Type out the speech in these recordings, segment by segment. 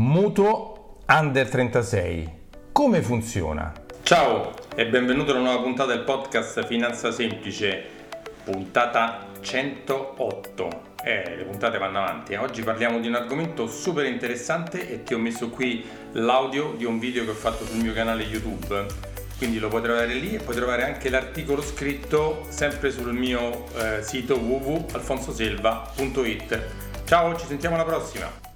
Mutuo Under 36. Come funziona? Ciao e benvenuto alla nuova puntata del podcast Finanza Semplice, puntata 108. Eh, le puntate vanno avanti. Oggi parliamo di un argomento super interessante e ti ho messo qui l'audio di un video che ho fatto sul mio canale YouTube. Quindi lo puoi trovare lì e puoi trovare anche l'articolo scritto sempre sul mio eh, sito www.alfonsoselva.it. Ciao, ci sentiamo alla prossima!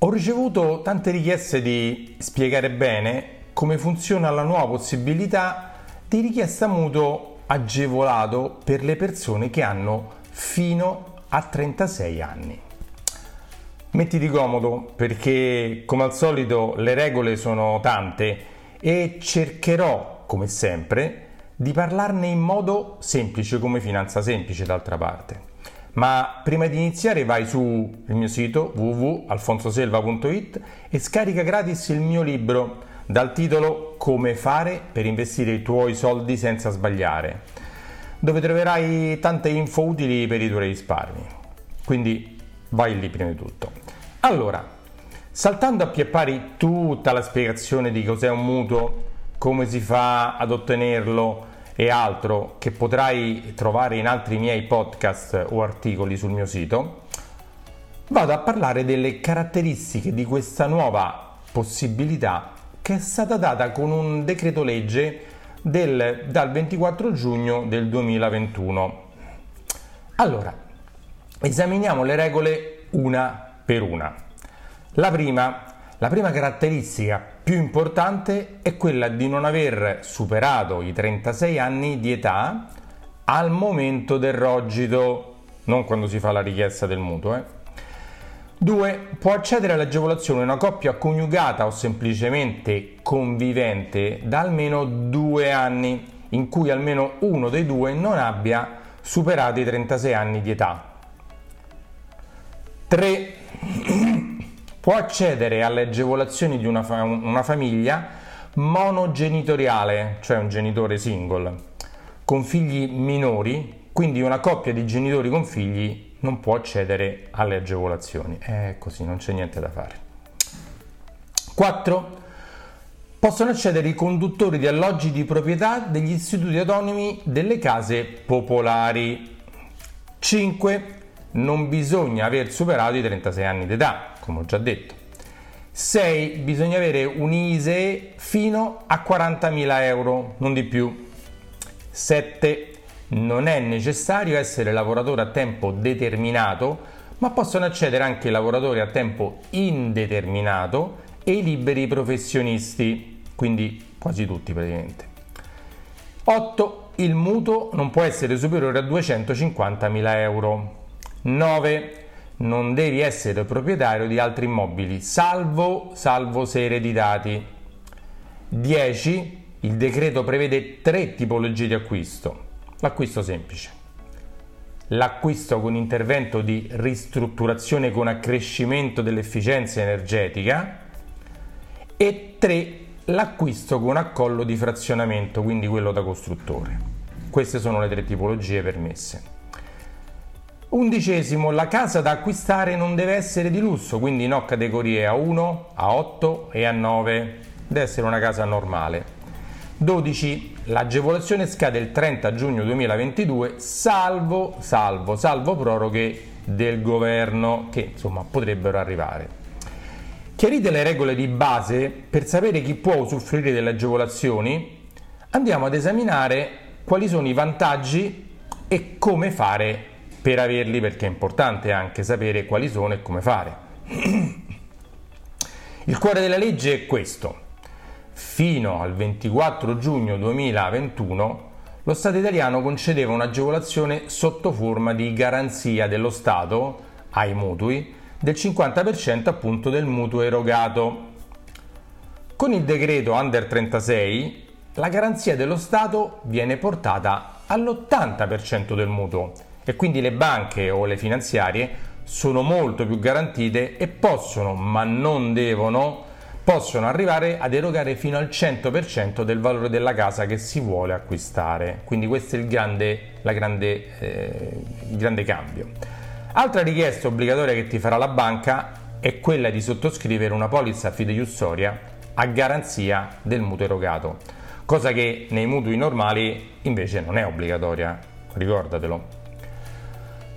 Ho ricevuto tante richieste di spiegare bene come funziona la nuova possibilità di richiesta mutuo agevolato per le persone che hanno fino a 36 anni. Mettiti comodo perché come al solito le regole sono tante e cercherò, come sempre, di parlarne in modo semplice come finanza semplice d'altra parte. Ma prima di iniziare vai sul mio sito www.alfonsoselva.it e scarica gratis il mio libro dal titolo Come fare per investire i tuoi soldi senza sbagliare, dove troverai tante info utili per i tuoi risparmi. Quindi vai lì prima di tutto. Allora, saltando a pie tutta la spiegazione di cos'è un mutuo, come si fa ad ottenerlo, e altro che potrai trovare in altri miei podcast o articoli sul mio sito, vado a parlare delle caratteristiche di questa nuova possibilità che è stata data con un decreto legge del, dal 24 giugno del 2021. Allora, esaminiamo le regole una per una. La prima, la prima caratteristica più importante è quella di non aver superato i 36 anni di età al momento del rogito, non quando si fa la richiesta del mutuo. Eh. 2. Può accedere all'agevolazione una coppia coniugata o semplicemente convivente da almeno due anni, in cui almeno uno dei due non abbia superato i 36 anni di età. 3 può accedere alle agevolazioni di una, fa- una famiglia monogenitoriale, cioè un genitore single, con figli minori, quindi una coppia di genitori con figli non può accedere alle agevolazioni. È così, non c'è niente da fare. 4. Possono accedere i conduttori di alloggi di proprietà degli istituti autonomi delle case popolari. 5. Non bisogna aver superato i 36 anni d'età come ho già detto. 6. Bisogna avere un ISE fino a 40.000 euro, non di più. 7. Non è necessario essere lavoratore a tempo determinato, ma possono accedere anche i lavoratori a tempo indeterminato e i liberi professionisti, quindi quasi tutti praticamente. 8. Il mutuo non può essere superiore a 250.000 euro. 9 non devi essere proprietario di altri immobili, salvo, salvo se ereditati. 10. Il decreto prevede tre tipologie di acquisto. L'acquisto semplice, l'acquisto con intervento di ristrutturazione con accrescimento dell'efficienza energetica e 3. L'acquisto con accollo di frazionamento, quindi quello da costruttore. Queste sono le tre tipologie permesse. Undicesimo, la casa da acquistare non deve essere di lusso, quindi no categorie A1, A8 e A9, deve essere una casa normale. 12. L'agevolazione scade il 30 giugno 2022, salvo, salvo, salvo proroghe del governo che insomma potrebbero arrivare. Chiarite le regole di base per sapere chi può usufruire delle agevolazioni, andiamo ad esaminare quali sono i vantaggi e come fare per averli perché è importante anche sapere quali sono e come fare. Il cuore della legge è questo. Fino al 24 giugno 2021 lo Stato italiano concedeva un'agevolazione sotto forma di garanzia dello Stato ai mutui del 50% appunto del mutuo erogato. Con il decreto Under 36 la garanzia dello Stato viene portata all'80% del mutuo e quindi le banche o le finanziarie sono molto più garantite e possono, ma non devono, possono arrivare ad erogare fino al 100% del valore della casa che si vuole acquistare. Quindi questo è il grande, grande, eh, il grande cambio. Altra richiesta obbligatoria che ti farà la banca è quella di sottoscrivere una polizza fideiussoria a garanzia del mutuo erogato, cosa che nei mutui normali invece non è obbligatoria, ricordatelo.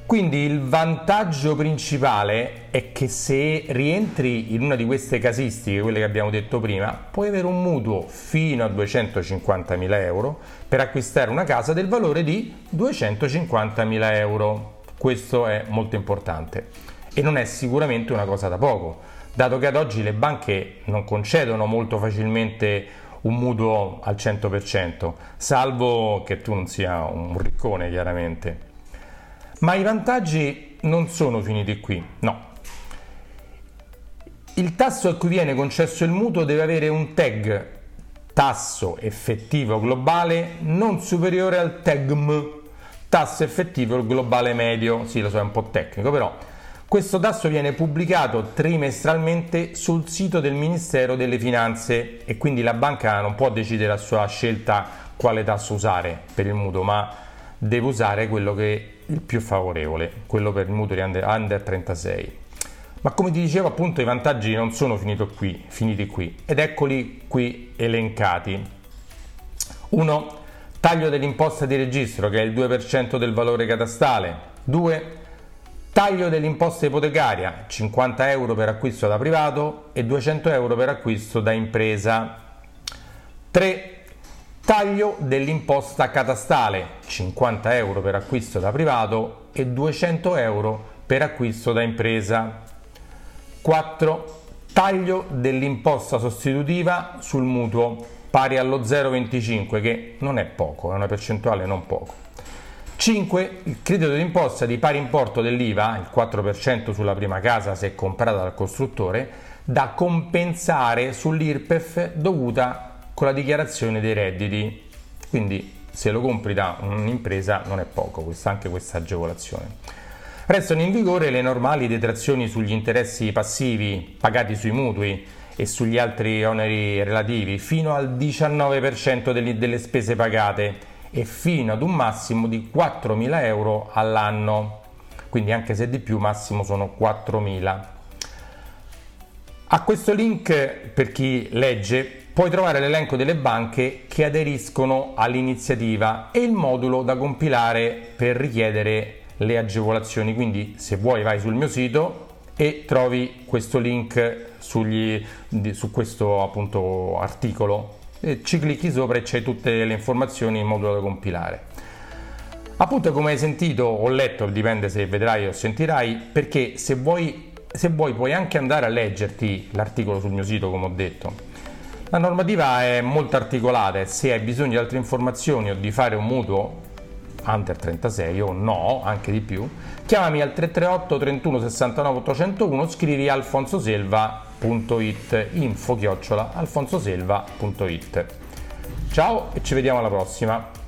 Quindi il vantaggio principale è che se rientri in una di queste casistiche, quelle che abbiamo detto prima, puoi avere un mutuo fino a 250.000 euro per acquistare una casa del valore di 250.000 euro. Questo è molto importante e non è sicuramente una cosa da poco, dato che ad oggi le banche non concedono molto facilmente un mutuo al 100%, salvo che tu non sia un riccone chiaramente. Ma i vantaggi non sono finiti qui, no. Il tasso a cui viene concesso il mutuo deve avere un tag tasso effettivo globale non superiore al tag M, tasso effettivo globale medio. Sì, lo so, è un po' tecnico, però questo tasso viene pubblicato trimestralmente sul sito del Ministero delle Finanze e quindi la banca non può decidere a sua scelta quale tasso usare per il mutuo, ma deve usare quello che il più favorevole, quello per il mutuo under, under 36. Ma come ti dicevo appunto i vantaggi non sono qui, finiti qui ed eccoli qui elencati. 1. Taglio dell'imposta di registro che è il 2% del valore catastale. 2. Taglio dell'imposta ipotecaria 50 euro per acquisto da privato e 200 euro per acquisto da impresa. 3 Taglio dell'imposta catastale, 50 euro per acquisto da privato e 200 euro per acquisto da impresa. 4. Taglio dell'imposta sostitutiva sul mutuo, pari allo 0,25 che non è poco, è una percentuale non poco. 5. Il credito d'imposta di pari importo dell'IVA, il 4% sulla prima casa se comprata dal costruttore, da compensare sull'IRPEF dovuta con la dichiarazione dei redditi. Quindi se lo compri da un'impresa non è poco, questa, anche questa agevolazione. Restano in vigore le normali detrazioni sugli interessi passivi pagati sui mutui e sugli altri oneri relativi fino al 19% delle, delle spese pagate e fino ad un massimo di 4.000 euro all'anno. Quindi anche se di più massimo sono 4.000. A questo link per chi legge puoi trovare l'elenco delle banche che aderiscono all'iniziativa e il modulo da compilare per richiedere le agevolazioni. Quindi se vuoi vai sul mio sito e trovi questo link sugli, su questo appunto articolo. E ci clicchi sopra e c'è tutte le informazioni in modulo da compilare. Appunto come hai sentito o letto, dipende se vedrai o sentirai, perché se vuoi, se vuoi puoi anche andare a leggerti l'articolo sul mio sito come ho detto la normativa è molto articolata e se hai bisogno di altre informazioni o di fare un mutuo under 36 o no, anche di più, chiamami al 338 31 69 801, scrivi alfonsoselva.it, info chiocciola alfonsoselva.it. Ciao e ci vediamo alla prossima.